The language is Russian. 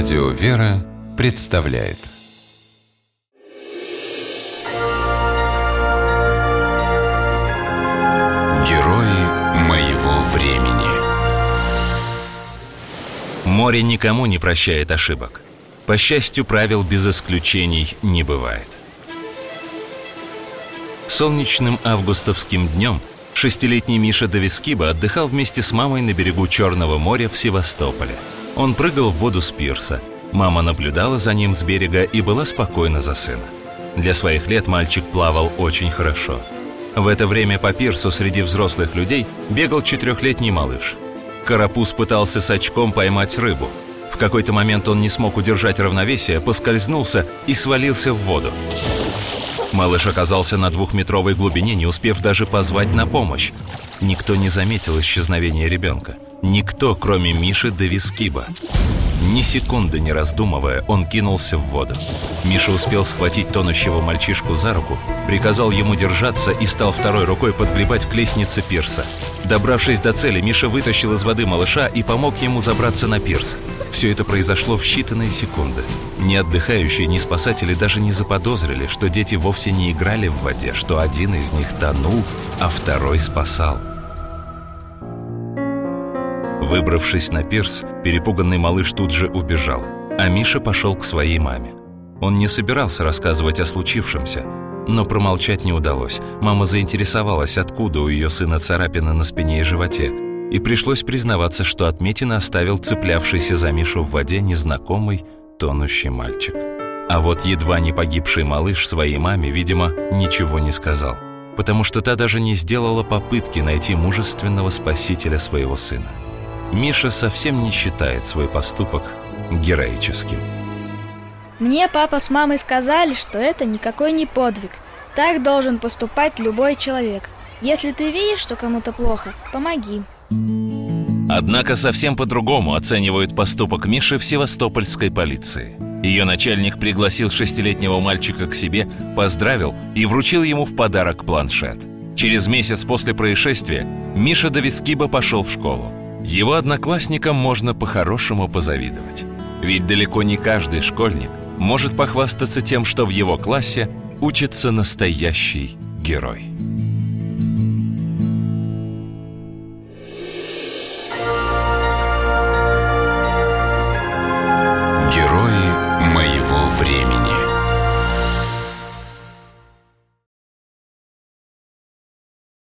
Радио «Вера» представляет Герои моего времени Море никому не прощает ошибок. По счастью, правил без исключений не бывает. Солнечным августовским днем шестилетний Миша Давискиба отдыхал вместе с мамой на берегу Черного моря в Севастополе – он прыгал в воду с пирса. Мама наблюдала за ним с берега и была спокойна за сына. Для своих лет мальчик плавал очень хорошо. В это время по пирсу среди взрослых людей бегал четырехлетний малыш. Карапуз пытался с очком поймать рыбу. В какой-то момент он не смог удержать равновесие, поскользнулся и свалился в воду. Малыш оказался на двухметровой глубине, не успев даже позвать на помощь. Никто не заметил исчезновения ребенка. Никто, кроме Миши Девискиба. Ни секунды не раздумывая, он кинулся в воду. Миша успел схватить тонущего мальчишку за руку, приказал ему держаться и стал второй рукой подгребать к лестнице пирса. Добравшись до цели, Миша вытащил из воды малыша и помог ему забраться на пирс. Все это произошло в считанные секунды. Ни отдыхающие, ни спасатели даже не заподозрили, что дети вовсе не играли в воде, что один из них тонул, а второй спасал. Выбравшись на пирс, перепуганный малыш тут же убежал, а Миша пошел к своей маме. Он не собирался рассказывать о случившемся, но промолчать не удалось. Мама заинтересовалась, откуда у ее сына царапины на спине и животе, и пришлось признаваться, что отметина оставил цеплявшийся за Мишу в воде незнакомый тонущий мальчик. А вот едва не погибший малыш своей маме, видимо, ничего не сказал, потому что та даже не сделала попытки найти мужественного спасителя своего сына. Миша совсем не считает свой поступок героическим. Мне папа с мамой сказали, что это никакой не подвиг. Так должен поступать любой человек. Если ты видишь, что кому-то плохо, помоги. Однако совсем по-другому оценивают поступок Миши в севастопольской полиции. Ее начальник пригласил шестилетнего мальчика к себе, поздравил и вручил ему в подарок планшет. Через месяц после происшествия Миша Давискиба пошел в школу. Его одноклассникам можно по-хорошему позавидовать. Ведь далеко не каждый школьник может похвастаться тем, что в его классе учится настоящий герой. Герои моего времени.